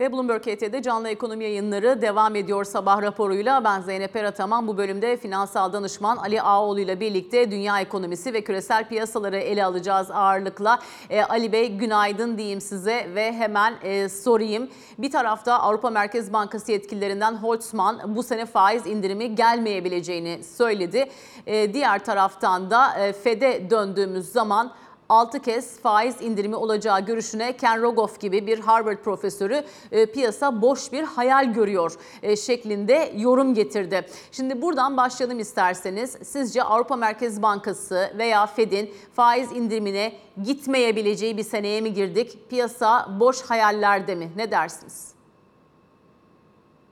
Ve Bloomberg HT'de canlı ekonomi yayınları devam ediyor sabah raporuyla. Ben Zeynep Erataman. Bu bölümde finansal danışman Ali Ağoğlu ile birlikte dünya ekonomisi ve küresel piyasaları ele alacağız ağırlıkla. Ee, Ali Bey günaydın diyeyim size ve hemen e, sorayım. Bir tarafta Avrupa Merkez Bankası yetkililerinden Holtzman bu sene faiz indirimi gelmeyebileceğini söyledi. Ee, diğer taraftan da e, FED'e döndüğümüz zaman 6 kez faiz indirimi olacağı görüşüne Ken Rogoff gibi bir Harvard profesörü e, piyasa boş bir hayal görüyor e, şeklinde yorum getirdi. Şimdi buradan başlayalım isterseniz. Sizce Avrupa Merkez Bankası veya Fed'in faiz indirimine gitmeyebileceği bir seneye mi girdik? Piyasa boş hayallerde mi? Ne dersiniz?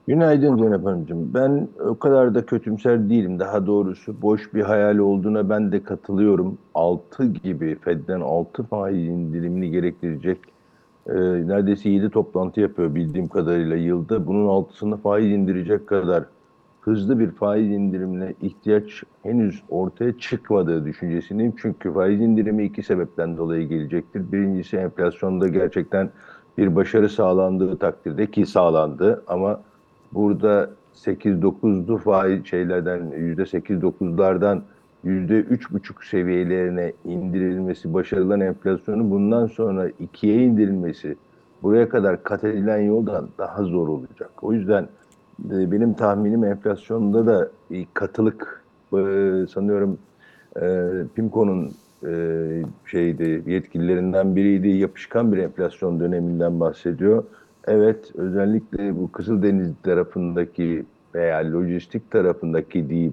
Günaydın Zeynep Hanımcığım. Ben o kadar da kötümser değilim. Daha doğrusu boş bir hayal olduğuna ben de katılıyorum. 6 gibi Fed'den 6 faiz indirimini gerektirecek e, neredeyse 7 toplantı yapıyor bildiğim kadarıyla yılda. Bunun altısını faiz indirecek kadar hızlı bir faiz indirimine ihtiyaç henüz ortaya çıkmadığı düşüncesindeyim. Çünkü faiz indirimi iki sebepten dolayı gelecektir. Birincisi enflasyonda gerçekten bir başarı sağlandığı takdirde ki sağlandı ama burada 8-9'lu faiz şeylerden %8-9'lardan %3,5 seviyelerine indirilmesi, başarılan enflasyonu bundan sonra ikiye indirilmesi buraya kadar kat edilen yoldan daha zor olacak. O yüzden e, benim tahminim enflasyonda da katılık e, sanıyorum e, PIMCO'nun şeydi yetkililerinden biriydi yapışkan bir enflasyon döneminden bahsediyor. Evet, özellikle bu Kızıldeniz tarafındaki veya lojistik tarafındaki değil,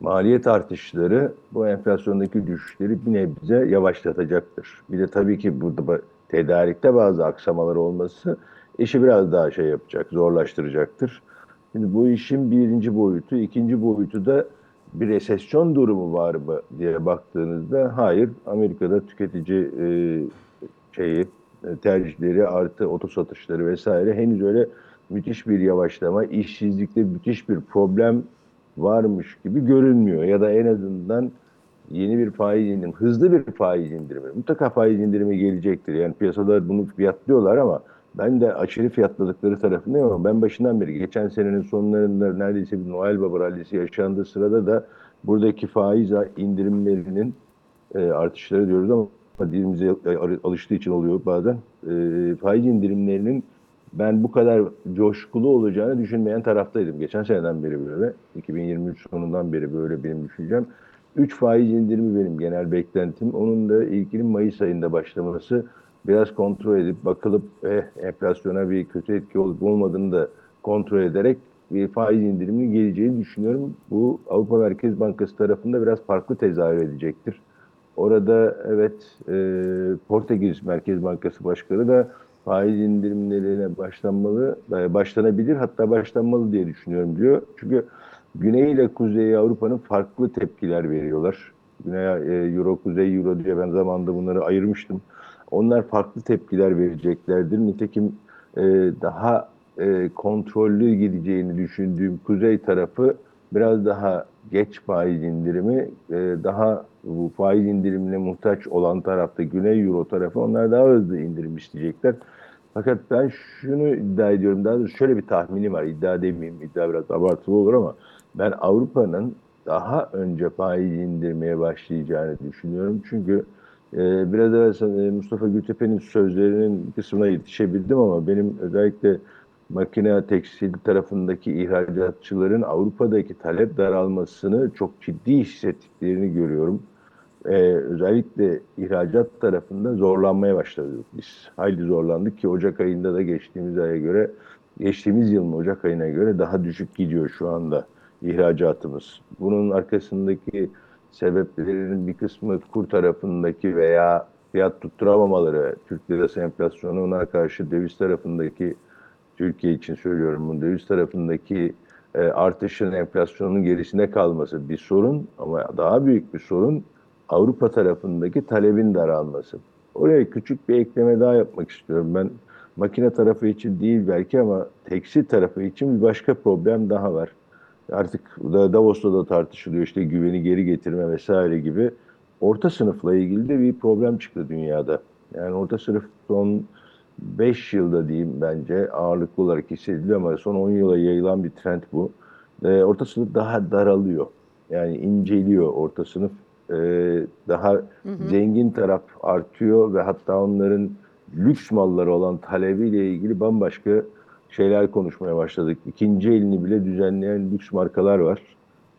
maliyet artışları bu enflasyondaki düşüşleri bir nebze yavaşlatacaktır. Bir de tabii ki burada tedarikte bazı aksamalar olması işi biraz daha şey yapacak, zorlaştıracaktır. Şimdi bu işin birinci boyutu, ikinci boyutu da bir resesyon durumu var mı diye baktığınızda hayır. Amerika'da tüketici e, şeyi tercihleri artı oto satışları vesaire henüz öyle müthiş bir yavaşlama, işsizlikte müthiş bir problem varmış gibi görünmüyor. Ya da en azından yeni bir faiz indirimi, hızlı bir faiz indirimi, mutlaka faiz indirimi gelecektir. Yani piyasalar bunu fiyatlıyorlar ama ben de aşırı fiyatladıkları tarafındayım ama ben başından beri geçen senenin sonlarında neredeyse bir Noel Baba rallisi yaşandığı sırada da buradaki faiz indirimlerinin e, artışları diyoruz ama dilimize alıştığı için oluyor bazen. E, faiz indirimlerinin ben bu kadar coşkulu olacağını düşünmeyen taraftaydım. Geçen seneden beri böyle. 2023 sonundan beri böyle benim düşüncem. 3 faiz indirimi benim genel beklentim. Onun da ilkinin Mayıs ayında başlaması biraz kontrol edip bakılıp eh, enflasyona bir kötü etki olup olmadığını da kontrol ederek bir faiz indiriminin geleceğini düşünüyorum. Bu Avrupa Merkez Bankası tarafında biraz farklı tezahür edecektir. Orada evet e, Portekiz Merkez Bankası Başkanı da faiz indirimlerine başlanmalı, e, başlanabilir hatta başlanmalı diye düşünüyorum diyor. Çünkü Güney ile Kuzey Avrupa'nın farklı tepkiler veriyorlar. Güney e, Euro, Kuzey Euro diye ben zamanında bunları ayırmıştım. Onlar farklı tepkiler vereceklerdir. Nitekim e, daha e, kontrollü gideceğini düşündüğüm Kuzey tarafı biraz daha geç faiz indirimi, e, daha bu faiz indirimine muhtaç olan tarafta Güney Euro tarafı onlar daha hızlı indirim isteyecekler. Fakat ben şunu iddia ediyorum, daha doğrusu şöyle bir tahminim var, iddia demeyeyim, iddia biraz abartılı olur ama ben Avrupa'nın daha önce faiz indirmeye başlayacağını düşünüyorum. Çünkü e, biraz evvel Mustafa Gültepe'nin sözlerinin kısmına yetişebildim ama benim özellikle makine tekstil tarafındaki ihracatçıların Avrupa'daki talep daralmasını çok ciddi hissettiklerini görüyorum. Ee, özellikle ihracat tarafında zorlanmaya başladık biz. Hayli zorlandık ki Ocak ayında da geçtiğimiz aya göre, geçtiğimiz yılın Ocak ayına göre daha düşük gidiyor şu anda ihracatımız. Bunun arkasındaki sebeplerinin bir kısmı kur tarafındaki veya fiyat tutturamamaları, Türk lirası enflasyonuna karşı döviz tarafındaki Türkiye için söylüyorum bunu döviz tarafındaki e, artışın enflasyonun gerisine kalması bir sorun ama daha büyük bir sorun Avrupa tarafındaki talebin daralması. Oraya küçük bir ekleme daha yapmak istiyorum. Ben makine tarafı için değil belki ama tekstil tarafı için bir başka problem daha var. Artık da Davos'ta da tartışılıyor işte güveni geri getirme vesaire gibi. Orta sınıfla ilgili de bir problem çıktı dünyada. Yani orta sınıf son 5 yılda diyeyim bence ağırlıklı olarak hissediliyor ama son 10 yıla yayılan bir trend bu. E, orta sınıf daha daralıyor. Yani inceliyor orta sınıf. E, daha zengin taraf artıyor ve hatta onların lüks malları olan talebiyle ilgili bambaşka şeyler konuşmaya başladık. İkinci elini bile düzenleyen lüks markalar var.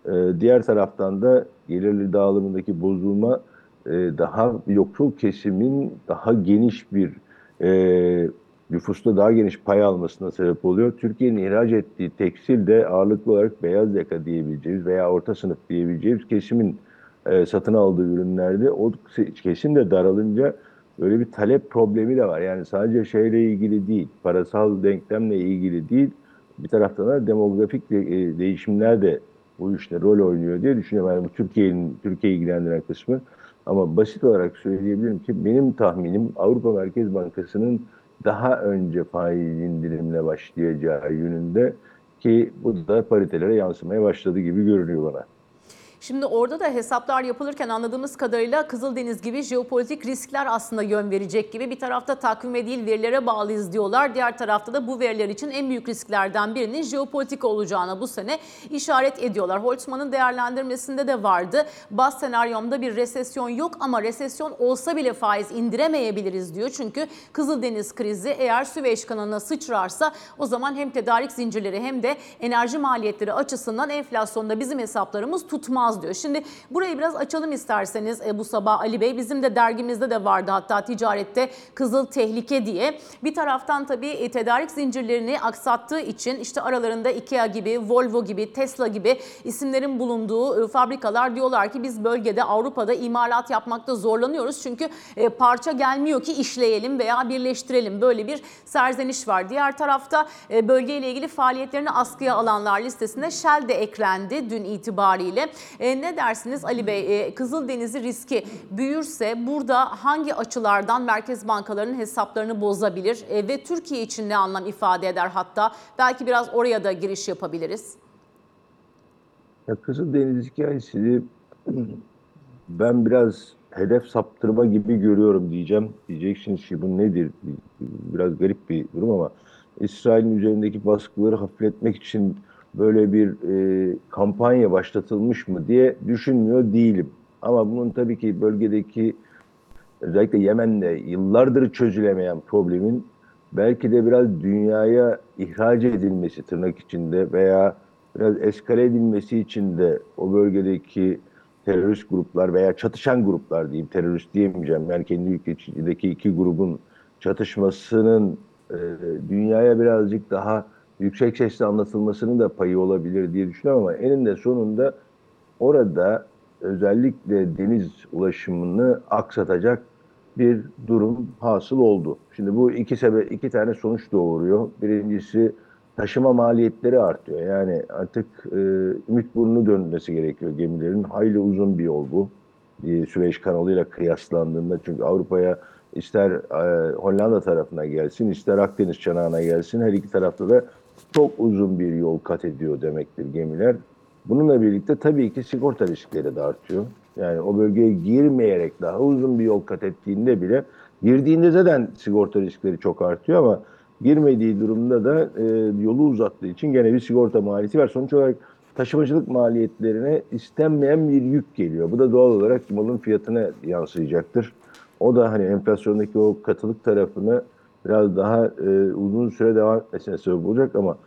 Ee, diğer taraftan da gelirli dağılımındaki bozulma e, daha yoksul kesimin daha geniş bir e, nüfusta daha geniş pay almasına sebep oluyor. Türkiye'nin ihraç ettiği tekstil de ağırlıklı olarak beyaz yaka diyebileceğimiz veya orta sınıf diyebileceğimiz kesimin e, satın aldığı ürünlerde o kesim de daralınca böyle bir talep problemi de var. Yani sadece şeyle ilgili değil, parasal denklemle ilgili değil, bir taraftan da demografik de, e, değişimler de bu işte rol oynuyor diye düşünüyorum. Yani bu Türkiye'nin Türkiye'yi ilgilendiren kısmı. Ama basit olarak söyleyebilirim ki benim tahminim Avrupa Merkez Bankası'nın daha önce faiz indirimle başlayacağı yönünde ki bu da paritelere yansımaya başladı gibi görünüyor bana. Şimdi orada da hesaplar yapılırken anladığımız kadarıyla Kızıldeniz gibi jeopolitik riskler aslında yön verecek gibi. Bir tarafta takvime değil verilere bağlıyız diyorlar. Diğer tarafta da bu veriler için en büyük risklerden birinin jeopolitik olacağına bu sene işaret ediyorlar. Holtzman'ın değerlendirmesinde de vardı. Baz senaryomda bir resesyon yok ama resesyon olsa bile faiz indiremeyebiliriz diyor. Çünkü Kızıldeniz krizi eğer Süveyş kanalına sıçrarsa o zaman hem tedarik zincirleri hem de enerji maliyetleri açısından enflasyonda bizim hesaplarımız tutmaz diyor. Şimdi burayı biraz açalım isterseniz e, bu sabah Ali Bey. Bizim de dergimizde de vardı hatta ticarette Kızıl Tehlike diye. Bir taraftan tabii e, tedarik zincirlerini aksattığı için işte aralarında IKEA gibi, Volvo gibi, Tesla gibi isimlerin bulunduğu e, fabrikalar diyorlar ki biz bölgede Avrupa'da imalat yapmakta zorlanıyoruz. Çünkü e, parça gelmiyor ki işleyelim veya birleştirelim. Böyle bir serzeniş var. Diğer tarafta e, bölgeyle ilgili faaliyetlerini askıya alanlar listesine Shell de eklendi dün itibariyle. E, ne dersiniz Ali Bey? E, Kızıldeniz'i riski büyürse burada hangi açılardan merkez bankalarının hesaplarını bozabilir e, ve Türkiye için ne anlam ifade eder hatta? Belki biraz oraya da giriş yapabiliriz. Ya Kızıldeniz hikayesini ben biraz hedef saptırma gibi görüyorum diyeceğim. Diyeceksiniz ki bu nedir? Biraz garip bir durum ama İsrail'in üzerindeki baskıları hafifletmek için böyle bir e, kampanya başlatılmış mı diye düşünmüyor değilim. Ama bunun tabii ki bölgedeki özellikle Yemen'de yıllardır çözülemeyen problemin belki de biraz dünyaya ihraç edilmesi tırnak içinde veya biraz eskale edilmesi için de o bölgedeki terörist gruplar veya çatışan gruplar diyeyim terörist diyemeyeceğim. Yani kendi ülkedeki iki grubun çatışmasının e, dünyaya birazcık daha yüksek sesle anlatılmasının da payı olabilir diye düşünüyorum ama eninde sonunda orada özellikle deniz ulaşımını aksatacak bir durum hasıl oldu. Şimdi bu iki sebep iki tane sonuç doğuruyor. Birincisi taşıma maliyetleri artıyor. Yani artık e, ümit burnu dönmesi gerekiyor gemilerin. Hayli uzun bir yol bu. E, Süveyş kanalıyla kıyaslandığında çünkü Avrupa'ya ister e, Hollanda tarafına gelsin, ister Akdeniz çanağına gelsin her iki tarafta da çok uzun bir yol kat ediyor demektir gemiler. Bununla birlikte tabii ki sigorta riskleri de artıyor. Yani o bölgeye girmeyerek daha uzun bir yol kat ettiğinde bile girdiğinde zaten sigorta riskleri çok artıyor ama girmediği durumda da e, yolu uzattığı için gene bir sigorta maliyeti var. Sonuç olarak taşımacılık maliyetlerine istenmeyen bir yük geliyor. Bu da doğal olarak malın fiyatına yansıyacaktır. O da hani enflasyondaki o katılık tarafını biraz daha e, uzun süre devam etmesine sebep olacak ama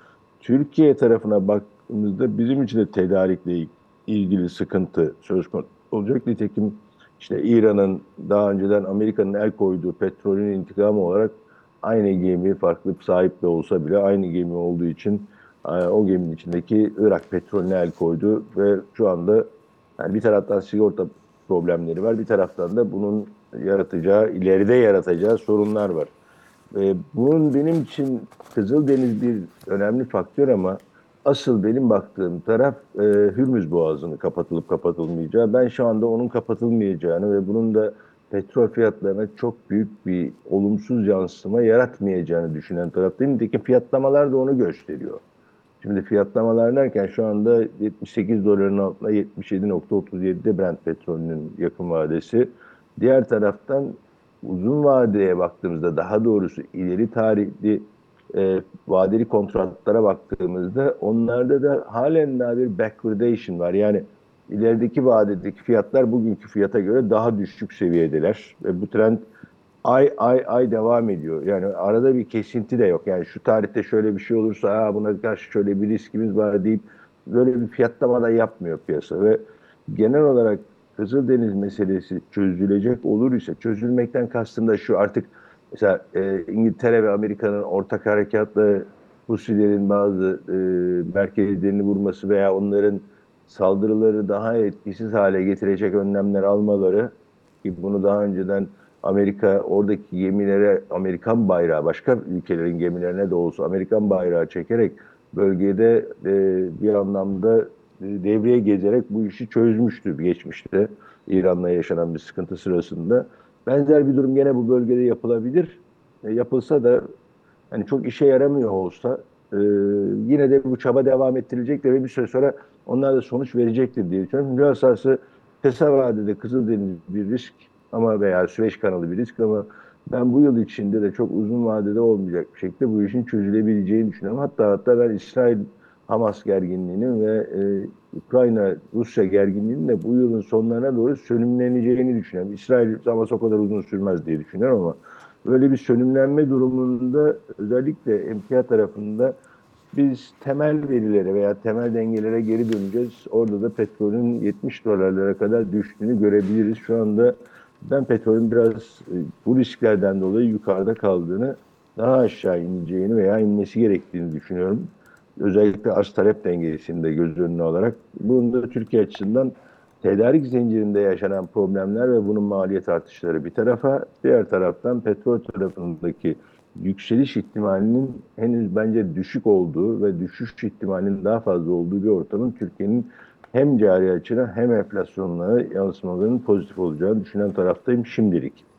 Türkiye tarafına baktığımızda bizim için de tedarikle ilgili sıkıntı söz konusu olacak. Nitekim işte İran'ın daha önceden Amerika'nın el koyduğu petrolün intikamı olarak aynı gemi farklı sahip de olsa bile aynı gemi olduğu için e, o geminin içindeki Irak petrolüne el koydu ve şu anda yani bir taraftan sigorta problemleri var, bir taraftan da bunun yaratacağı, ileride yaratacağı sorunlar var. E, bunun benim için Kızıldeniz bir önemli faktör ama asıl benim baktığım taraf e, Hürmüz Boğazı'nı kapatılıp kapatılmayacağı. Ben şu anda onun kapatılmayacağını ve bunun da petrol fiyatlarına çok büyük bir olumsuz yansıma yaratmayacağını düşünen taraftayım. Nitekim fiyatlamalar da onu gösteriyor. Şimdi fiyatlamalar derken şu anda 78 doların altında 77.37'de Brent petrolünün yakın vadesi. Diğer taraftan uzun vadeye baktığımızda daha doğrusu ileri tarihli e, vadeli kontratlara baktığımızda onlarda da halen daha bir backwardation var. Yani ilerideki vadedeki fiyatlar bugünkü fiyata göre daha düşük seviyedeler ve bu trend ay ay ay devam ediyor. Yani arada bir kesinti de yok. Yani şu tarihte şöyle bir şey olursa Aa, buna karşı şöyle bir riskimiz var deyip böyle bir fiyatlama da yapmıyor piyasa ve genel olarak Kızıldeniz meselesi çözülecek olur ise çözülmekten kastım da şu artık mesela e, İngiltere ve Amerika'nın ortak harekatla Husilerin bazı e, merkezlerini vurması veya onların saldırıları daha etkisiz hale getirecek önlemler almaları ki bunu daha önceden Amerika oradaki gemilere Amerikan bayrağı başka ülkelerin gemilerine de olsa Amerikan bayrağı çekerek bölgede e, bir anlamda devreye gezerek bu işi çözmüştü geçmişte İran'la yaşanan bir sıkıntı sırasında. Benzer bir durum gene bu bölgede yapılabilir. E, yapılsa da hani çok işe yaramıyor olsa e, yine de bu çaba devam ettirilecektir ve bir süre sonra onlar da sonuç verecektir diye düşünüyorum. Bilhassa kısa vadede Kızıldeniz bir risk ama veya Süveyş kanalı bir risk ama ben bu yıl içinde de çok uzun vadede olmayacak bir şekilde bu işin çözülebileceğini düşünüyorum. Hatta hatta ben İsrail Hamas gerginliğinin ve e, Ukrayna Rusya gerginliğinin de bu yılın sonlarına doğru sönümleneceğini düşünüyorum. İsrail Hamas o kadar uzun sürmez diye düşünüyorum ama böyle bir sönümlenme durumunda özellikle emtia tarafında biz temel verilere veya temel dengelere geri döneceğiz. Orada da petrolün 70 dolarlara kadar düştüğünü görebiliriz. Şu anda ben petrolün biraz e, bu risklerden dolayı yukarıda kaldığını, daha aşağı ineceğini veya inmesi gerektiğini düşünüyorum. Özellikle arz talep dengesini de göz önüne alarak. Bunun da Türkiye açısından tedarik zincirinde yaşanan problemler ve bunun maliyet artışları bir tarafa, diğer taraftan petrol tarafındaki yükseliş ihtimalinin henüz bence düşük olduğu ve düşüş ihtimalinin daha fazla olduğu bir ortamın Türkiye'nin hem cari açına hem enflasyonlara yansımalarının pozitif olacağını düşünen taraftayım şimdilik.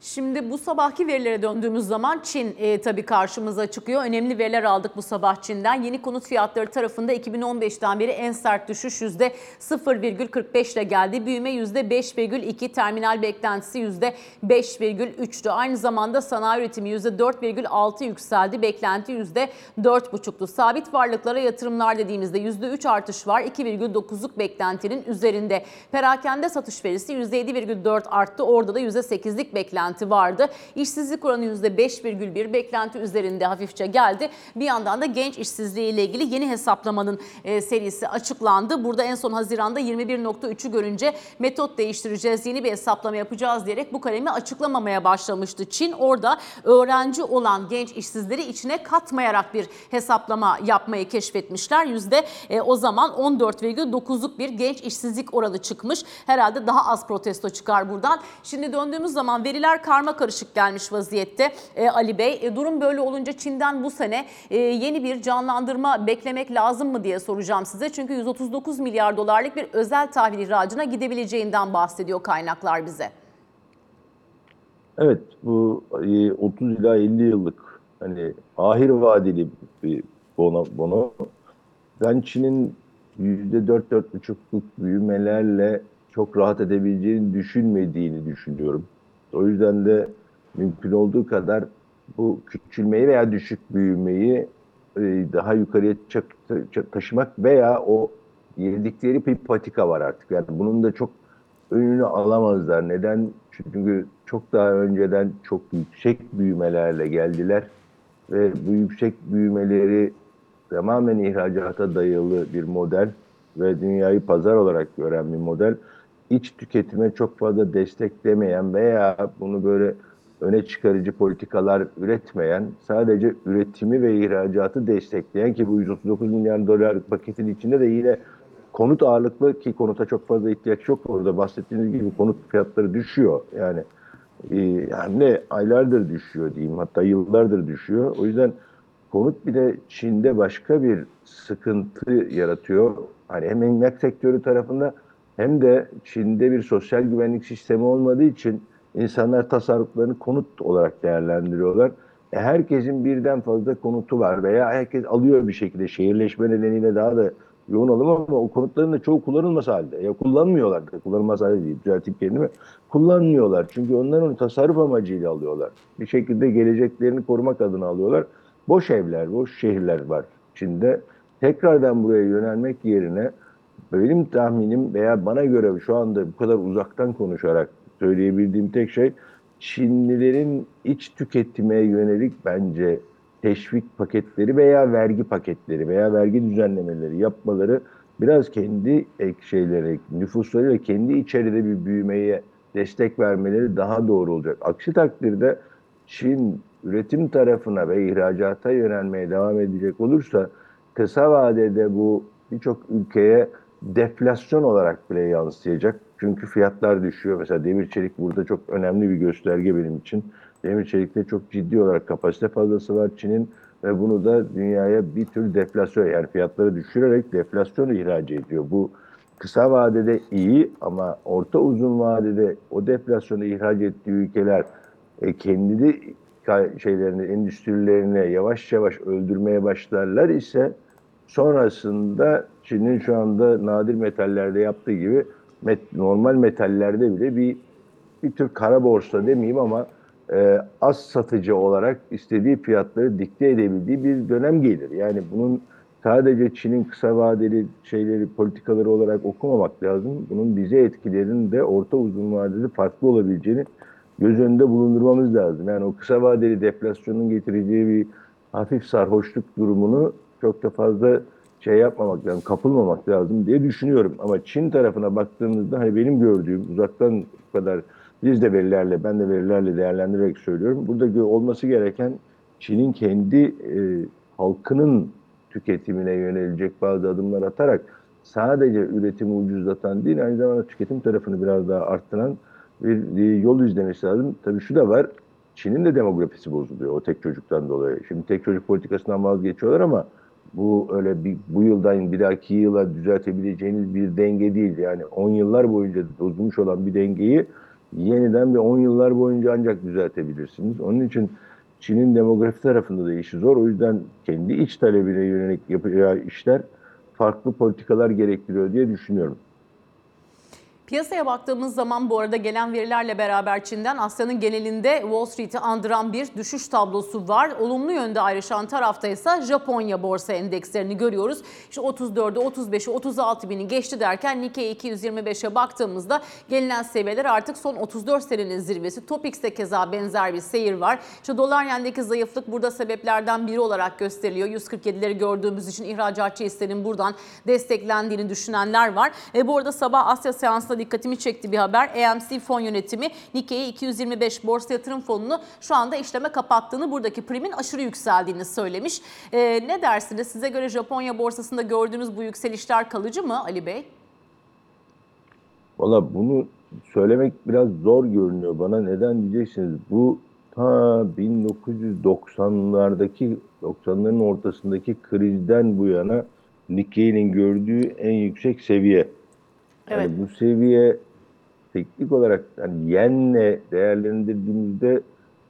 Şimdi bu sabahki verilere döndüğümüz zaman Çin e, tabii karşımıza çıkıyor. Önemli veriler aldık bu sabah Çin'den. Yeni konut fiyatları tarafında 2015'ten beri en sert düşüş %0,45 ile geldi. Büyüme %5,2, terminal beklentisi %5,3'tü. Aynı zamanda sanayi üretimi %4,6 yükseldi. Beklenti %4,5'tu. Sabit varlıklara yatırımlar dediğimizde %3 artış var. 2,9'luk beklentinin üzerinde. Perakende satış verisi %7,4 arttı. Orada da %8'lik beklenti vardı. İşsizlik oranı %5,1 beklenti üzerinde hafifçe geldi. Bir yandan da genç işsizliği ile ilgili yeni hesaplamanın e, serisi açıklandı. Burada en son Haziran'da 21.3'ü görünce metot değiştireceğiz, yeni bir hesaplama yapacağız diyerek bu kalemi açıklamamaya başlamıştı. Çin orada öğrenci olan genç işsizleri içine katmayarak bir hesaplama yapmayı keşfetmişler. Yüzde e, o zaman 14,9'luk bir genç işsizlik oranı çıkmış. Herhalde daha az protesto çıkar buradan. Şimdi döndüğümüz zaman veriler karma karışık gelmiş vaziyette e, Ali Bey. E, durum böyle olunca Çin'den bu sene e, yeni bir canlandırma beklemek lazım mı diye soracağım size. Çünkü 139 milyar dolarlık bir özel tahvil ihracına gidebileceğinden bahsediyor kaynaklar bize. Evet bu e, 30 ila 50 yıllık hani ahir vadeli bir bono. bono. Ben Çin'in %4-4,5'luk büyümelerle çok rahat edebileceğini düşünmediğini düşünüyorum. O yüzden de mümkün olduğu kadar bu küçülmeyi veya düşük büyümeyi e, daha yukarıya taşımak veya o yedikleri bir patika var artık. Yani bunun da çok önünü alamazlar. Neden? Çünkü çok daha önceden çok yüksek büyümelerle geldiler ve bu yüksek büyümeleri tamamen ihracata dayalı bir model ve dünyayı pazar olarak gören bir model iç tüketime çok fazla desteklemeyen veya bunu böyle öne çıkarıcı politikalar üretmeyen, sadece üretimi ve ihracatı destekleyen ki bu 139 milyar dolar paketin içinde de yine konut ağırlıklı ki konuta çok fazla ihtiyaç yok. Orada bahsettiğiniz gibi konut fiyatları düşüyor. Yani e, yani ne aylardır düşüyor diyeyim hatta yıllardır düşüyor. O yüzden konut bir de Çin'de başka bir sıkıntı yaratıyor. Hani hem emlak sektörü tarafında hem de Çin'de bir sosyal güvenlik sistemi olmadığı için insanlar tasarruflarını konut olarak değerlendiriyorlar. E herkesin birden fazla konutu var veya herkes alıyor bir şekilde şehirleşme nedeniyle daha da yoğun alım ama o konutların da çoğu kullanılmaz halde. Ya kullanmıyorlar da kullanılmaz halde değil düzeltip kendimi. Kullanmıyorlar çünkü onlar onu tasarruf amacıyla alıyorlar. Bir şekilde geleceklerini korumak adına alıyorlar. Boş evler, boş şehirler var Çin'de. Tekrardan buraya yönelmek yerine benim tahminim veya bana göre şu anda bu kadar uzaktan konuşarak söyleyebildiğim tek şey Çinlilerin iç tüketime yönelik bence teşvik paketleri veya vergi paketleri veya vergi düzenlemeleri yapmaları biraz kendi ek şeyleri, nüfuslarıyla kendi içeride bir büyümeye destek vermeleri daha doğru olacak. Aksi takdirde Çin üretim tarafına ve ihracata yönelmeye devam edecek olursa kısa vadede bu birçok ülkeye deflasyon olarak bile yansıyacak. Çünkü fiyatlar düşüyor. Mesela demir çelik burada çok önemli bir gösterge benim için. Demir çelikte çok ciddi olarak kapasite fazlası var Çin'in ve bunu da dünyaya bir tür deflasyon yani fiyatları düşürerek deflasyonu ihraç ediyor. Bu kısa vadede iyi ama orta uzun vadede o deflasyonu ihraç ettiği ülkeler e, kendi şeylerini, endüstrilerini yavaş yavaş öldürmeye başlarlar ise sonrasında Çin'in şu anda nadir metallerde yaptığı gibi met, normal metallerde bile bir bir tür kara borsa demeyeyim ama e, az satıcı olarak istediği fiyatları dikte edebildiği bir dönem gelir. Yani bunun sadece Çin'in kısa vadeli şeyleri, politikaları olarak okumamak lazım. Bunun bize etkilerinin de orta uzun vadede farklı olabileceğini göz önünde bulundurmamız lazım. Yani o kısa vadeli deflasyonun getireceği bir hafif sarhoşluk durumunu çok da fazla şey yapmamak lazım, kapılmamak lazım diye düşünüyorum. Ama Çin tarafına baktığımızda hani benim gördüğüm uzaktan bu kadar biz de verilerle, ben de verilerle değerlendirerek söylüyorum. Burada olması gereken Çin'in kendi e, halkının tüketimine yönelecek bazı adımlar atarak sadece üretimi ucuzlatan değil, aynı zamanda tüketim tarafını biraz daha arttıran bir, yol izlemesi lazım. Tabii şu da var, Çin'in de demografisi bozuluyor o tek çocuktan dolayı. Şimdi tek çocuk politikasından vazgeçiyorlar ama bu öyle bir, bu yıldan bir dahaki yıla düzeltebileceğiniz bir denge değil. Yani 10 yıllar boyunca bozulmuş olan bir dengeyi yeniden ve 10 yıllar boyunca ancak düzeltebilirsiniz. Onun için Çin'in demografi tarafında da işi zor. O yüzden kendi iç talebine yönelik yapacağı işler farklı politikalar gerektiriyor diye düşünüyorum. Piyasaya baktığımız zaman bu arada gelen verilerle beraber Çin'den Asya'nın genelinde Wall Street'i andıran bir düşüş tablosu var. Olumlu yönde ayrışan tarafta ise Japonya borsa endekslerini görüyoruz. İşte 34'ü, 35'i, 36 bini geçti derken Nikkei 225'e baktığımızda gelinen seviyeler artık son 34 senenin zirvesi. Topix'te keza benzer bir seyir var. İşte dolar yendeki zayıflık burada sebeplerden biri olarak gösteriliyor. 147'leri gördüğümüz için ihracatçı hissenin buradan desteklendiğini düşünenler var. E bu arada sabah Asya seansında dikkatimi çekti bir haber. EMC fon yönetimi Nikkei 225 borsa yatırım fonunu şu anda işleme kapattığını, buradaki primin aşırı yükseldiğini söylemiş. Ee, ne dersiniz? Size göre Japonya borsasında gördüğünüz bu yükselişler kalıcı mı Ali Bey? Valla bunu söylemek biraz zor görünüyor bana. Neden diyeceksiniz? Bu ta 1990'lardaki 90'ların ortasındaki krizden bu yana Nikkei'nin gördüğü en yüksek seviye. Yani Evet. bu seviye teknik olarak yani yenle değerlendirdiğimizde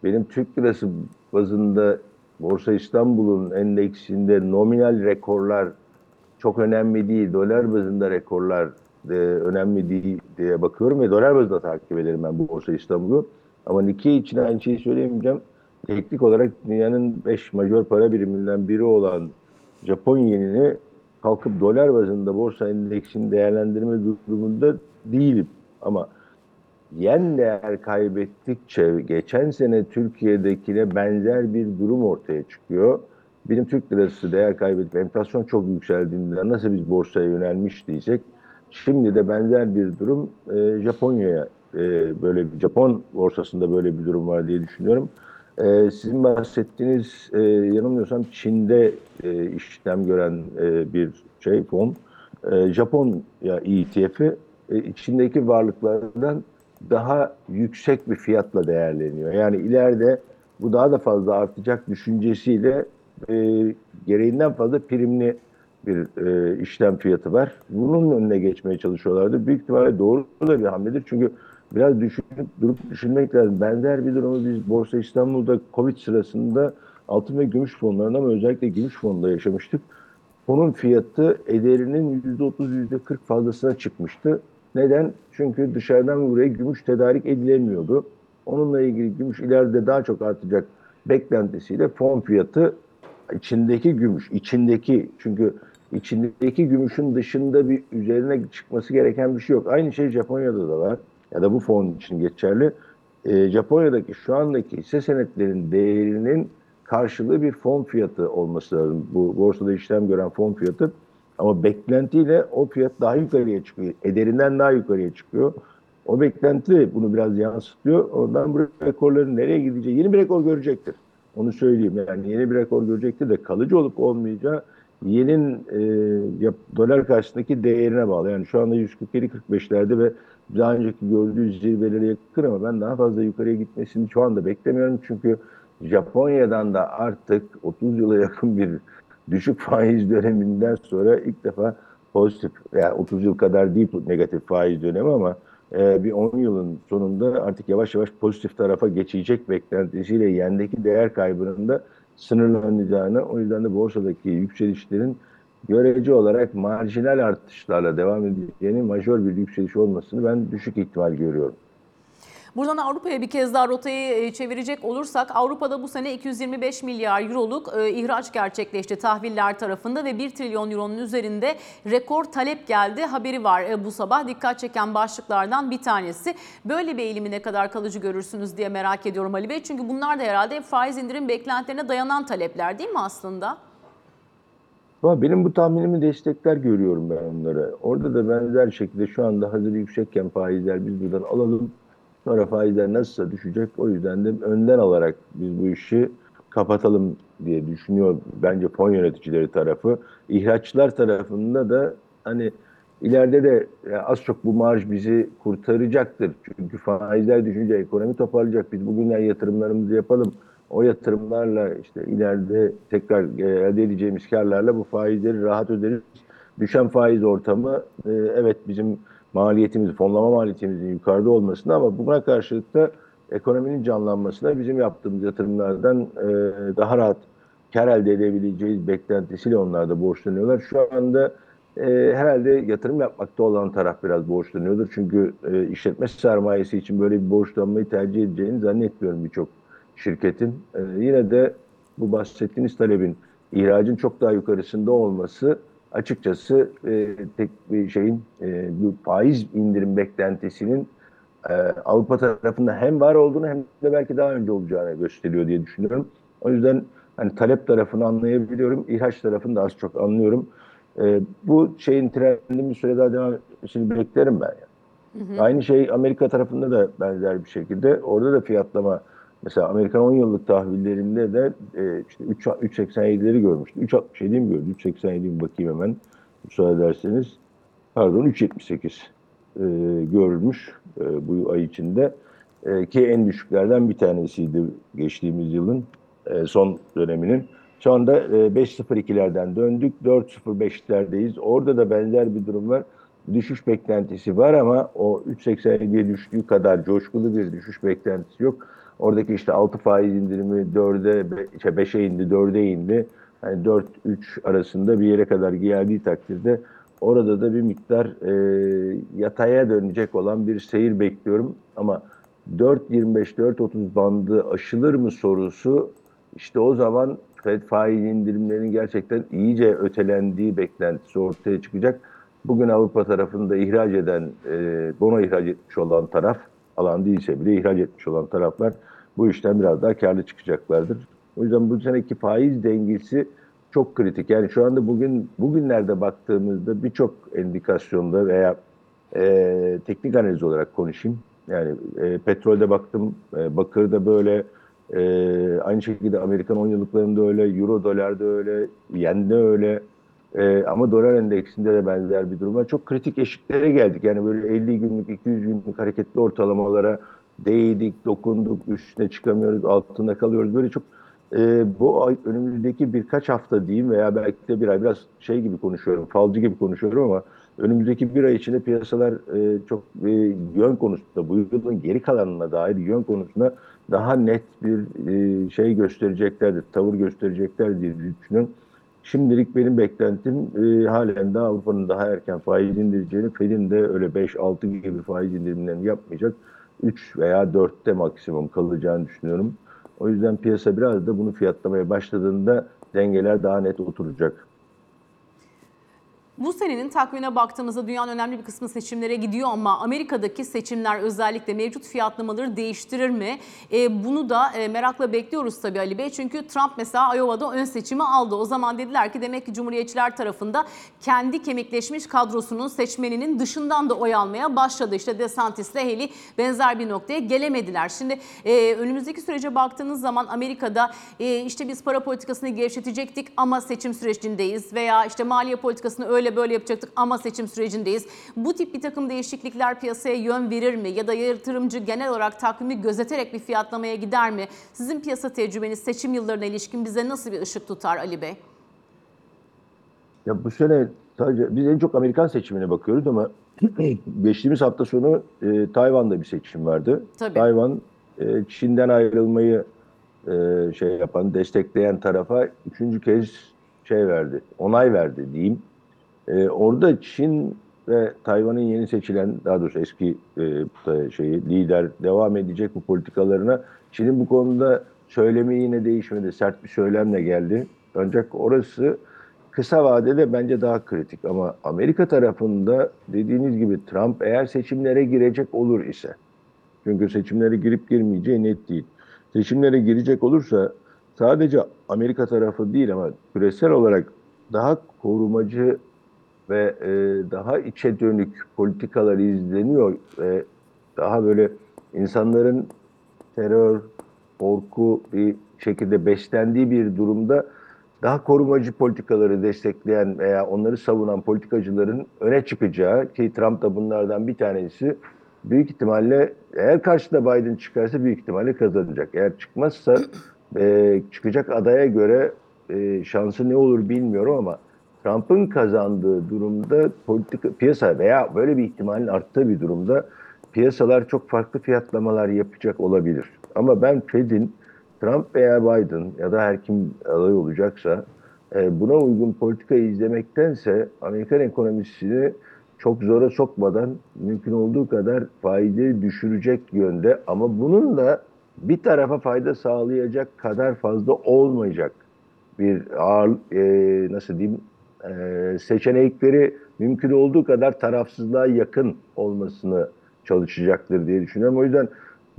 benim Türk lirası bazında Borsa İstanbul'un endeksinde nominal rekorlar çok önemli değil. Dolar bazında rekorlar e, önemli değil diye bakıyorum ve dolar bazında takip ederim ben bu Borsa İstanbul'u. Ama Nikkei için aynı şeyi söyleyemeyeceğim. Teknik olarak dünyanın 5 majör para biriminden biri olan Japon yenini kalkıp dolar bazında borsa endeksini değerlendirme durumunda değilim. Ama yen değer kaybettikçe geçen sene Türkiye'dekine benzer bir durum ortaya çıkıyor. Benim Türk lirası değer kaybedip enflasyon çok yükseldiğinde nasıl biz borsaya yönelmiştiysek şimdi de benzer bir durum e, Japonya'ya e, böyle bir Japon borsasında böyle bir durum var diye düşünüyorum. E, sizin bahsettiğiniz e, yanılmıyorsam Çin'de e, işlem gören e, bir şey fon. E, Japon ya ETF'i e, içindeki varlıklardan daha yüksek bir fiyatla değerleniyor. Yani ileride bu daha da fazla artacak düşüncesiyle e, gereğinden fazla primli bir e, işlem fiyatı var. Bunun önüne geçmeye çalışıyorlardı. Büyük ihtimalle doğru da bir hamledir. Çünkü biraz düşünüp durup düşünmek lazım. Benzer bir durumu biz Borsa İstanbul'da Covid sırasında altın ve gümüş fonlarında ama özellikle gümüş fonunda yaşamıştık. fonun fiyatı ederinin %30, %40 fazlasına çıkmıştı. Neden? Çünkü dışarıdan buraya gümüş tedarik edilemiyordu. Onunla ilgili gümüş ileride daha çok artacak beklentisiyle fon fiyatı içindeki gümüş, içindeki çünkü içindeki gümüşün dışında bir üzerine çıkması gereken bir şey yok. Aynı şey Japonya'da da var ya da bu fon için geçerli. Ee, Japonya'daki şu andaki hisse senetlerin değerinin karşılığı bir fon fiyatı olması lazım. Bu borsada işlem gören fon fiyatı. Ama beklentiyle o fiyat daha yukarıya çıkıyor. Ederinden daha yukarıya çıkıyor. O beklenti bunu biraz yansıtıyor. Oradan bu rekorların nereye gideceği yeni bir rekor görecektir. Onu söyleyeyim. Yani yeni bir rekor görecektir de kalıcı olup olmayacağı yenin e, dolar karşısındaki değerine bağlı. Yani şu anda 147-45'lerde ve daha önceki gördüğü zirvelere yakın ama ben daha fazla yukarıya gitmesini şu anda beklemiyorum. Çünkü Japonya'dan da artık 30 yıla yakın bir düşük faiz döneminden sonra ilk defa pozitif, yani 30 yıl kadar değil negatif faiz dönemi ama e, bir 10 yılın sonunda artık yavaş yavaş pozitif tarafa geçecek beklentisiyle yendeki değer kaybının da sınırlanacağını, o yüzden de borsadaki yükselişlerin görece olarak marjinal artışlarla devam edeceğini, majör bir yükseliş olmasını ben düşük ihtimal görüyorum. Buradan Avrupa'ya bir kez daha rotayı e, çevirecek olursak Avrupa'da bu sene 225 milyar euroluk e, ihraç gerçekleşti tahviller tarafında ve 1 trilyon euronun üzerinde rekor talep geldi haberi var e, bu sabah. Dikkat çeken başlıklardan bir tanesi. Böyle bir eğilimi ne kadar kalıcı görürsünüz diye merak ediyorum Ali Bey. Çünkü bunlar da herhalde faiz indirim beklentilerine dayanan talepler değil mi aslında? Ama benim bu tahminimi destekler görüyorum ben onları. Orada da benzer şekilde şu anda hazır yüksekken faizler biz buradan alalım. Sonra faizler nasılsa düşecek. O yüzden de önden alarak biz bu işi kapatalım diye düşünüyor bence fon yöneticileri tarafı. İhraççılar tarafında da hani ileride de az çok bu marj bizi kurtaracaktır. Çünkü faizler düşünce ekonomi toparlayacak. Biz bugünden yatırımlarımızı yapalım. O yatırımlarla işte ileride tekrar elde edeceğimiz karlarla bu faizleri rahat öderiz. Düşen faiz ortamı evet bizim maliyetimiz, fonlama maliyetimizin yukarıda olmasına ama buna karşılık da ekonominin canlanmasına bizim yaptığımız yatırımlardan e, daha rahat kar elde edebileceğiz beklentisiyle onlar da borçlanıyorlar. Şu anda e, herhalde yatırım yapmakta olan taraf biraz borçlanıyordur. Çünkü e, işletme sermayesi için böyle bir borçlanmayı tercih edeceğini zannetmiyorum birçok şirketin. E, yine de bu bahsettiğiniz talebin ihracın çok daha yukarısında olması açıkçası e, tek bir şeyin e, bu faiz indirim beklentisinin e, Avrupa tarafında hem var olduğunu hem de belki daha önce olacağını gösteriyor diye düşünüyorum. O yüzden hani talep tarafını anlayabiliyorum, ihraç tarafını da az çok anlıyorum. E, bu şeyin trendinin bir süre daha devam etmesini beklerim ben. Yani. Hı hı. Aynı şey Amerika tarafında da benzer bir şekilde. Orada da fiyatlama Mesela Amerikan 10 yıllık tahvillerinde de e, işte 3.87'leri görmüştü. 3.67 mi gördü? 3.87 mi bakayım hemen müsaade ederseniz. Pardon 3.78 e, görülmüş e, bu ay içinde. E, ki en düşüklerden bir tanesiydi geçtiğimiz yılın e, son döneminin. Şu anda e, 5.02'lerden döndük. 4.05'lerdeyiz. Orada da benzer bir durum var. Düşüş beklentisi var ama o 3.87'ye düştüğü kadar coşkulu bir düşüş beklentisi yok. Oradaki işte 6 faiz indirimi 4'e, işte 5'e indi, 4'e indi. Yani 4-3 arasında bir yere kadar geldiği takdirde orada da bir miktar e, yataya dönecek olan bir seyir bekliyorum. Ama 4.25-4.30 bandı aşılır mı sorusu işte o zaman Fed faiz indirimlerinin gerçekten iyice ötelendiği beklentisi ortaya çıkacak. Bugün Avrupa tarafında ihraç eden, e, bono ihraç etmiş olan taraf alan değilse bile ihraç etmiş olan taraflar bu işten biraz daha karlı çıkacaklardır. O yüzden bu seneki faiz dengesi çok kritik. Yani şu anda bugün bugünlerde baktığımızda birçok endikasyonda veya e, teknik analiz olarak konuşayım. Yani e, petrolde baktım, e, bakırda böyle, e, aynı şekilde Amerikan 10 yıllıklarında öyle, Euro dolarda öyle, Yen'de öyle. E, ama dolar endeksinde de benzer bir durum var. Çok kritik eşiklere geldik. Yani böyle 50 günlük, 200 günlük hareketli ortalamalara değdik, dokunduk, üstüne çıkamıyoruz, altında kalıyoruz. Böyle çok e, bu ay önümüzdeki birkaç hafta diyeyim veya belki de bir ay biraz şey gibi konuşuyorum, falcı gibi konuşuyorum ama önümüzdeki bir ay içinde piyasalar e, çok e, yön konusunda, bu yılın geri kalanına dair yön konusunda daha net bir e, şey göstereceklerdir, tavır gösterecekler diye düşünüyorum. Şimdilik benim beklentim e, halen de Avrupa'nın daha erken faiz indireceğini, Fed'in de öyle 5-6 gibi faiz indirimlerini yapmayacak. 3 veya 4'te maksimum kalacağını düşünüyorum. O yüzden piyasa biraz da bunu fiyatlamaya başladığında dengeler daha net oturacak. Bu senenin takvimine baktığımızda dünyanın önemli bir kısmı seçimlere gidiyor ama Amerika'daki seçimler özellikle mevcut fiyatlamaları değiştirir mi? E, bunu da e, merakla bekliyoruz tabii Ali Bey. Çünkü Trump mesela Iowa'da ön seçimi aldı. O zaman dediler ki demek ki Cumhuriyetçiler tarafında kendi kemikleşmiş kadrosunun seçmeninin dışından da oy almaya başladı. İşte DeSantis'le Haley benzer bir noktaya gelemediler. Şimdi e, önümüzdeki sürece baktığınız zaman Amerika'da e, işte biz para politikasını gevşetecektik ama seçim sürecindeyiz veya işte maliye politikasını öyle böyle yapacaktık ama seçim sürecindeyiz. Bu tip bir takım değişiklikler piyasaya yön verir mi? Ya da yatırımcı genel olarak takvimi gözeterek bir fiyatlamaya gider mi? Sizin piyasa tecrübeniz seçim yıllarına ilişkin bize nasıl bir ışık tutar Ali Bey? Ya bu sene sadece biz en çok Amerikan seçimine bakıyoruz ama geçtiğimiz hafta sonu e, Tayvan'da bir seçim vardı. Tabii. Tayvan e, Çin'den ayrılmayı e, şey yapan, destekleyen tarafa üçüncü kez şey verdi, onay verdi diyeyim. E, orada Çin ve Tayvan'ın yeni seçilen, daha doğrusu eski e, şeyi lider devam edecek bu politikalarına. Çin'in bu konuda söylemi yine değişmedi, sert bir söylemle geldi. Ancak orası kısa vadede bence daha kritik ama Amerika tarafında dediğiniz gibi Trump eğer seçimlere girecek olur ise çünkü seçimlere girip girmeyeceği net değil. Seçimlere girecek olursa sadece Amerika tarafı değil ama küresel olarak daha korumacı ve e, daha içe dönük politikalar izleniyor ve daha böyle insanların terör, korku bir şekilde beslendiği bir durumda daha korumacı politikaları destekleyen veya onları savunan politikacıların öne çıkacağı ki Trump da bunlardan bir tanesi büyük ihtimalle eğer karşısında Biden çıkarsa büyük ihtimalle kazanacak. Eğer çıkmazsa e, çıkacak adaya göre e, şansı ne olur bilmiyorum ama Trump'ın kazandığı durumda politika piyasa veya böyle bir ihtimalin arttığı bir durumda piyasalar çok farklı fiyatlamalar yapacak olabilir. Ama ben Fed'in Trump veya Biden ya da her kim aday olacaksa e, buna uygun politikayı izlemektense Amerikan ekonomisini çok zora sokmadan mümkün olduğu kadar faizleri düşürecek yönde ama bunun da bir tarafa fayda sağlayacak kadar fazla olmayacak bir ağır e, nasıl diyeyim e, seçenekleri mümkün olduğu kadar tarafsızlığa yakın olmasını çalışacaktır diye düşünüyorum. O yüzden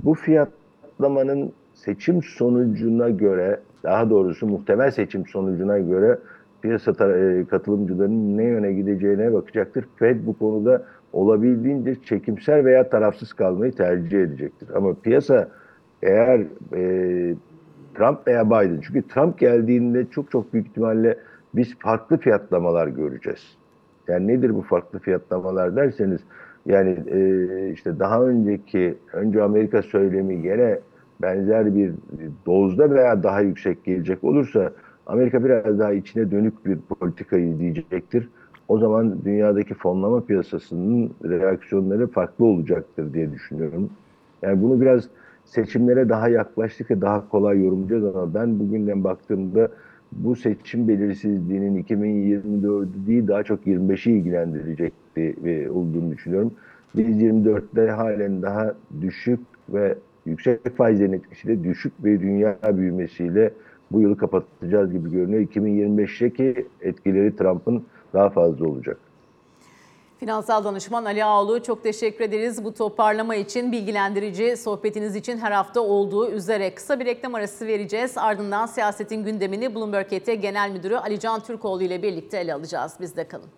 bu fiyatlamanın seçim sonucuna göre daha doğrusu muhtemel seçim sonucuna göre piyasa e, katılımcılarının ne yöne gideceğine bakacaktır. Fed bu konuda olabildiğince çekimser veya tarafsız kalmayı tercih edecektir. Ama piyasa eğer e, Trump veya Biden çünkü Trump geldiğinde çok çok büyük ihtimalle biz farklı fiyatlamalar göreceğiz. Yani nedir bu farklı fiyatlamalar derseniz yani e, işte daha önceki önce Amerika söylemi gene benzer bir dozda veya daha yüksek gelecek olursa Amerika biraz daha içine dönük bir politika izleyecektir. O zaman dünyadaki fonlama piyasasının reaksiyonları farklı olacaktır diye düşünüyorum. Yani bunu biraz seçimlere daha yaklaştıkça daha kolay yorumlayacağız ama ben bugünden baktığımda bu seçim belirsizliğinin 2024'ü değil daha çok 25'i ilgilendirecekti ve olduğunu düşünüyorum. Biz 24'te halen daha düşük ve yüksek faizlerin etkisiyle düşük bir dünya büyümesiyle bu yılı kapatacağız gibi görünüyor. 2025'teki etkileri Trump'ın daha fazla olacak. Finansal danışman Ali Ağoğlu çok teşekkür ederiz bu toparlama için, bilgilendirici sohbetiniz için her hafta olduğu üzere. Kısa bir reklam arası vereceğiz. Ardından siyasetin gündemini Bloomberg ET Genel Müdürü Ali Can Türkoğlu ile birlikte ele alacağız. Bizde kalın.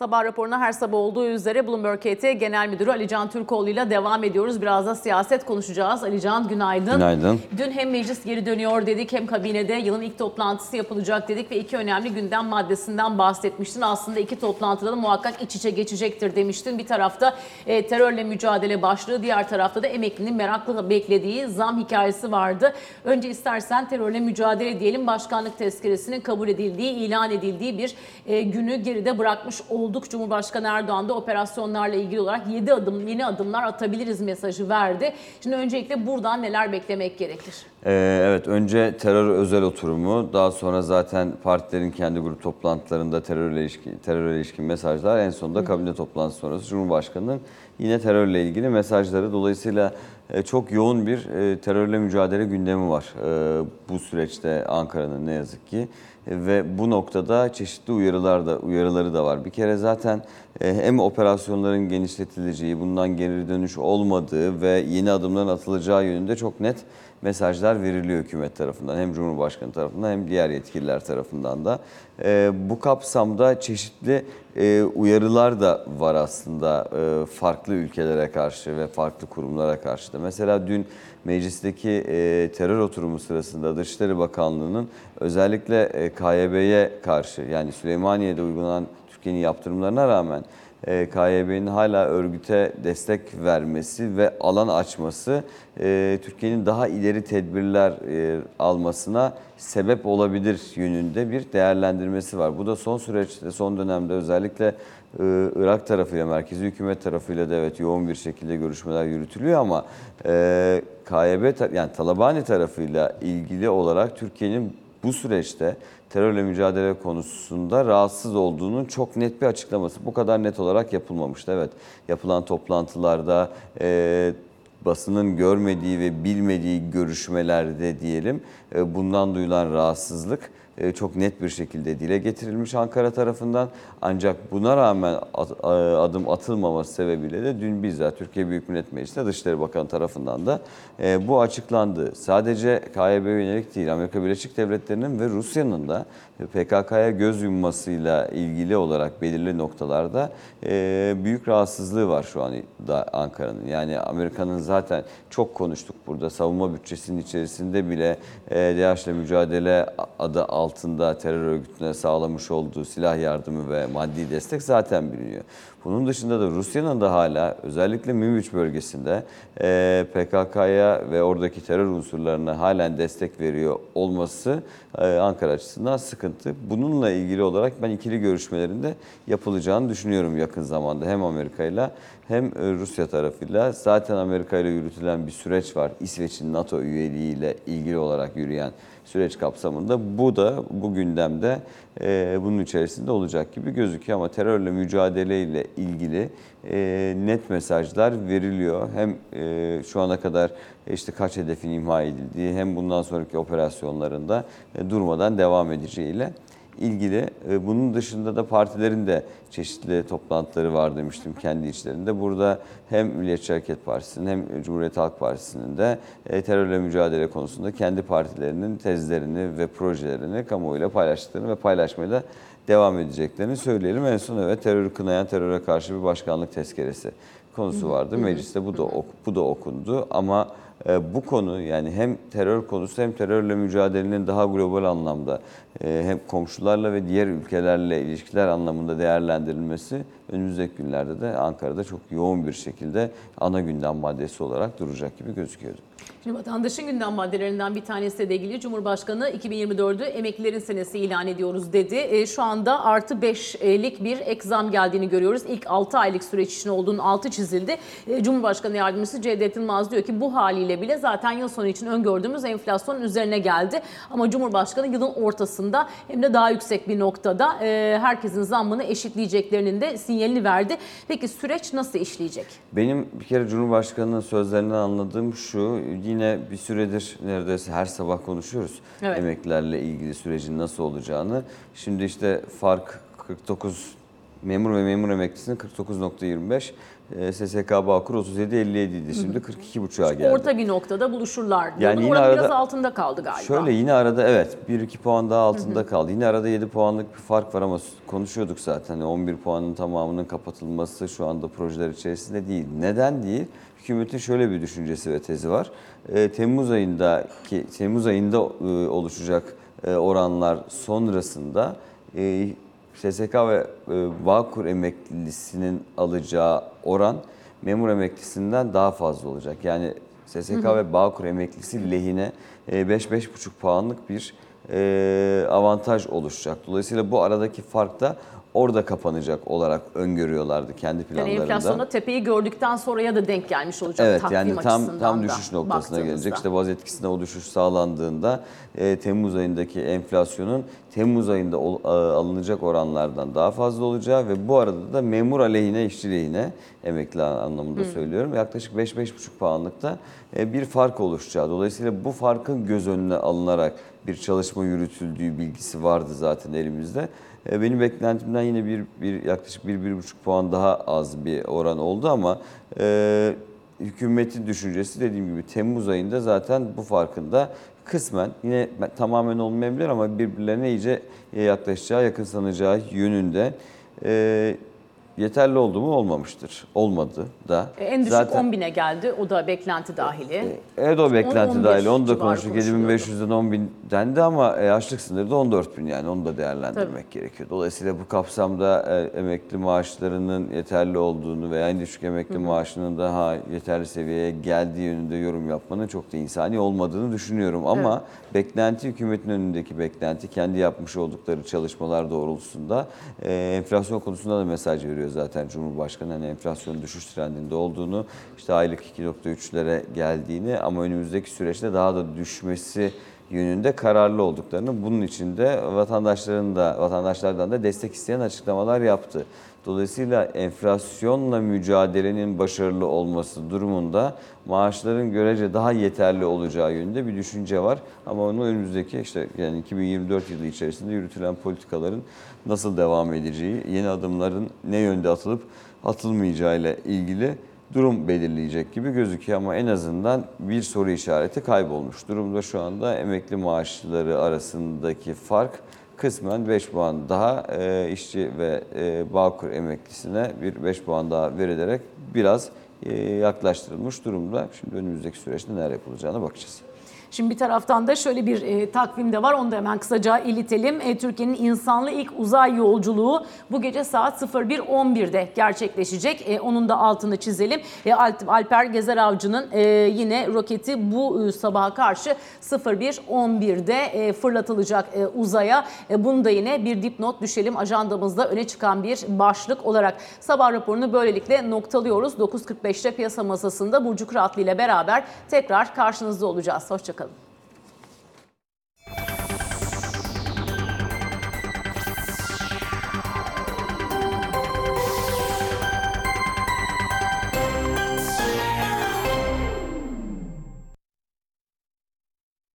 Sabah raporuna her sabah olduğu üzere Bloomberg KT Genel Müdürü Alican Türkoğlu ile devam ediyoruz. Biraz da siyaset konuşacağız. Alican günaydın. Günaydın. Dün hem meclis geri dönüyor dedik hem kabinede yılın ilk toplantısı yapılacak dedik ve iki önemli gündem maddesinden bahsetmiştin. Aslında iki toplantıda da muhakkak iç içe geçecektir demiştin. Bir tarafta e, terörle mücadele başlığı, diğer tarafta da emeklinin merakla beklediği zam hikayesi vardı. Önce istersen terörle mücadele diyelim başkanlık tezkeresinin kabul edildiği, ilan edildiği bir e, günü geride bırakmış olduk. Cumhurbaşkanı Erdoğan da operasyonlarla ilgili olarak 7 adım, yeni adımlar atabiliriz mesajı verdi. Şimdi öncelikle buradan neler beklemek gerekir? Ee, evet önce terör özel oturumu daha sonra zaten partilerin kendi grup toplantılarında terörle ilişkin, terörle ilişkin mesajlar en sonunda kabine toplantısı sonrası Cumhurbaşkanı'nın yine terörle ilgili mesajları dolayısıyla e, çok yoğun bir e, terörle mücadele gündemi var e, bu süreçte Ankara'nın ne yazık ki ve bu noktada çeşitli uyarılar da uyarıları da var. Bir kere zaten e, hem operasyonların genişletileceği, bundan geri dönüş olmadığı ve yeni adımların atılacağı yönünde çok net mesajlar veriliyor hükümet tarafından. Hem Cumhurbaşkanı tarafından hem diğer yetkililer tarafından da. Ee, bu kapsamda çeşitli e, uyarılar da var aslında e, farklı ülkelere karşı ve farklı kurumlara karşı da. Mesela dün meclisteki e, terör oturumu sırasında Dışişleri Bakanlığı'nın özellikle e, KYB'ye karşı yani Süleymaniye'de uygulanan Türkiye'nin yaptırımlarına rağmen e, KYB'nin hala örgüte destek vermesi ve alan açması e, Türkiye'nin daha ileri tedbirler e, almasına sebep olabilir yönünde bir değerlendirmesi var. Bu da son süreçte, son dönemde özellikle e, Irak tarafıyla, merkezi hükümet tarafıyla da evet yoğun bir şekilde görüşmeler yürütülüyor ama e, KYB yani Talabani tarafıyla ilgili olarak Türkiye'nin bu süreçte terörle mücadele konusunda rahatsız olduğunun çok net bir açıklaması. Bu kadar net olarak yapılmamıştı. Evet yapılan toplantılarda e, basının görmediği ve bilmediği görüşmelerde diyelim e, bundan duyulan rahatsızlık çok net bir şekilde dile getirilmiş Ankara tarafından. Ancak buna rağmen a- adım atılmaması sebebiyle de dün bizzat Türkiye Büyük Millet Meclisi'nde Dışişleri Bakanı tarafından da e, bu açıklandı. Sadece KYB'ye yönelik değil Amerika Birleşik Devletleri'nin ve Rusya'nın da PKK'ya göz yummasıyla ilgili olarak belirli noktalarda e, büyük rahatsızlığı var şu an Ankara'nın. Yani Amerika'nın zaten çok konuştuk burada savunma bütçesinin içerisinde bile e, DAEŞ'le mücadele adı altında terör örgütüne sağlamış olduğu silah yardımı ve maddi destek zaten biliniyor. Bunun dışında da Rusya'nın da hala özellikle Münbiç bölgesinde e, PKK'ya ve oradaki terör unsurlarına halen destek veriyor olması e, Ankara açısından sıkıntı. Bununla ilgili olarak ben ikili görüşmelerinde yapılacağını düşünüyorum yakın zamanda hem Amerika ile hem e, Rusya tarafıyla. Zaten Amerika ile yürütülen bir süreç var. İsveç'in NATO üyeliğiyle ilgili olarak yürüyen süreç kapsamında bu da bu gündemde e, bunun içerisinde olacak gibi gözüküyor ama terörle mücadele ile ilgili e, net mesajlar veriliyor. Hem e, şu ana kadar işte kaç hedefin imha edildiği hem bundan sonraki operasyonlarında e, durmadan devam edeceğiyle ilgili. E, Bunun dışında da partilerin de çeşitli toplantıları var demiştim kendi içlerinde. Burada hem Milliyetçi Hareket Partisi'nin hem Cumhuriyet Halk Partisi'nin de e, terörle mücadele konusunda kendi partilerinin tezlerini ve projelerini kamuoyuyla paylaştıklarını ve paylaşmaya da devam edeceklerini söyleyelim. En son evet terörü kınayan teröre karşı bir başkanlık tezkeresi konusu vardı. Mecliste bu da bu da okundu ama bu konu yani hem terör konusu hem terörle mücadelenin daha global anlamda e, hem komşularla ve diğer ülkelerle ilişkiler anlamında değerlendirilmesi önümüzdeki günlerde de Ankara'da çok yoğun bir şekilde ana gündem maddesi olarak duracak gibi gözüküyordu. Şimdi vatandaşın gündem maddelerinden bir tanesi de ilgili Cumhurbaşkanı 2024'ü emeklilerin senesi ilan ediyoruz dedi. E, şu anda artı 5'lik bir ek zam geldiğini görüyoruz. İlk 6 aylık süreç için olduğunun altı çizildi. E, Cumhurbaşkanı Yardımcısı Cevdet Yılmaz diyor ki bu haliyle bile zaten yıl sonu için öngördüğümüz enflasyonun üzerine geldi. Ama Cumhurbaşkanı yılın ortasında hem de daha yüksek bir noktada e, herkesin zammını eşitleyeceklerinin de sinyalini verdi. Peki süreç nasıl işleyecek? Benim bir kere Cumhurbaşkanı'nın sözlerinden anladığım şu, yine bir süredir neredeyse her sabah konuşuyoruz Evet. emeklilerle ilgili sürecin nasıl olacağını. Şimdi işte fark 49 memur ve memur emeklisinin 49.25, e, SSK Bağkur 37.57 idi. Şimdi 42.5'a geldi. Orta bir noktada buluşurlar. Yani yine arada- biraz altında kaldı galiba. Şöyle yine arada evet 1-2 puan daha altında kaldı. Yine arada 7 puanlık bir fark var ama konuşuyorduk zaten. Hani 11 puanın tamamının kapatılması şu anda projeler içerisinde değil. Neden değil? Hükümetin şöyle bir düşüncesi ve tezi var. Ee, Temmuz ayındaki Temmuz ayında e, oluşacak e, oranlar sonrasında e, SSK ve e, Bağkur emeklilisinin alacağı oran memur emeklisinden daha fazla olacak. Yani SSK ve Bağkur emeklisi lehine e, 5-5,5 puanlık bir e, avantaj oluşacak. Dolayısıyla bu aradaki fark da orada kapanacak olarak öngörüyorlardı kendi yani planlarında. enflasyonda tepeyi gördükten sonraya da denk gelmiş olacak Evet takvim yani tam tam düşüş noktasına gelecek. İşte baz etkisine o düşüş sağlandığında e, Temmuz ayındaki enflasyonun Temmuz ayında ol- a- alınacak oranlardan daha fazla olacağı ve bu arada da memur aleyhine, işçi lehine emekli anlamında söylüyorum. Yaklaşık 5-5,5 puanlıkta e, bir fark oluşacağı. Dolayısıyla bu farkın göz önüne alınarak bir çalışma yürütüldüğü bilgisi vardı zaten elimizde. E, Benim beklentimden yine bir, bir yaklaşık 1-1,5 puan daha az bir oran oldu ama e, hükümetin düşüncesi dediğim gibi Temmuz ayında zaten bu farkında kısmen yine tamamen olmayabilir ama birbirlerine iyice yaklaşacağı, yakınsanacağı yönünde. E, yeterli oldu mu olmamıştır. Olmadı da. E, En düşük Zaten- 10 bine geldi. O da beklenti dahili. Evet o beklenti 11 dahil. Onu da konuştuk. konuşuluyordu. 7500'den 10 bin dendi ama e, açlık sınırı da 14 bin yani onu da değerlendirmek gerekiyor. Dolayısıyla bu kapsamda e, emekli maaşlarının yeterli olduğunu veya en düşük emekli maaşının daha yeterli seviyeye geldiği yönünde yorum yapmanın çok da insani olmadığını düşünüyorum. Ama beklenti hükümetin önündeki beklenti kendi yapmış oldukları çalışmalar doğrultusunda e, enflasyon konusunda da mesaj veriyor zaten Cumhurbaşkanı. Hani enflasyon düşüş trendinde olduğunu, işte aylık 2.3'lere geldiğini ama önümüzdeki süreçte daha da düşmesi yönünde kararlı olduklarını, bunun için de vatandaşların da vatandaşlardan da destek isteyen açıklamalar yaptı. Dolayısıyla enflasyonla mücadelenin başarılı olması durumunda maaşların görece daha yeterli olacağı yönünde bir düşünce var. Ama onun önümüzdeki işte yani 2024 yılı içerisinde yürütülen politikaların nasıl devam edeceği, yeni adımların ne yönde atılıp atılmayacağı ile ilgili durum belirleyecek gibi gözüküyor ama en azından bir soru işareti kaybolmuş durumda şu anda emekli maaşları arasındaki fark kısmen 5 puan daha e, işçi ve e, Bağkur emeklisine bir 5 puan daha verilerek biraz e, yaklaştırılmış durumda. Şimdi önümüzdeki süreçte neler yapılacağına bakacağız. Şimdi bir taraftan da şöyle bir e, takvim de var. Onu da hemen kısaca iletelim. E, Türkiye'nin insanlı ilk uzay yolculuğu bu gece saat 01.11'de gerçekleşecek. E, onun da altını çizelim. E, Alp- Alper Gezer Avcı'nın e, yine roketi bu e, sabaha karşı 01.11'de e, fırlatılacak e, uzaya. E, bunu da yine bir dipnot düşelim. Ajandamızda öne çıkan bir başlık olarak sabah raporunu böylelikle noktalıyoruz. 9.45'te piyasa masasında Burcu Kıratlı ile beraber tekrar karşınızda olacağız. Hoşçakalın.